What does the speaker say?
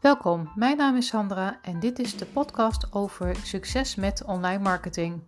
Welkom, mijn naam is Sandra en dit is de podcast over succes met online marketing.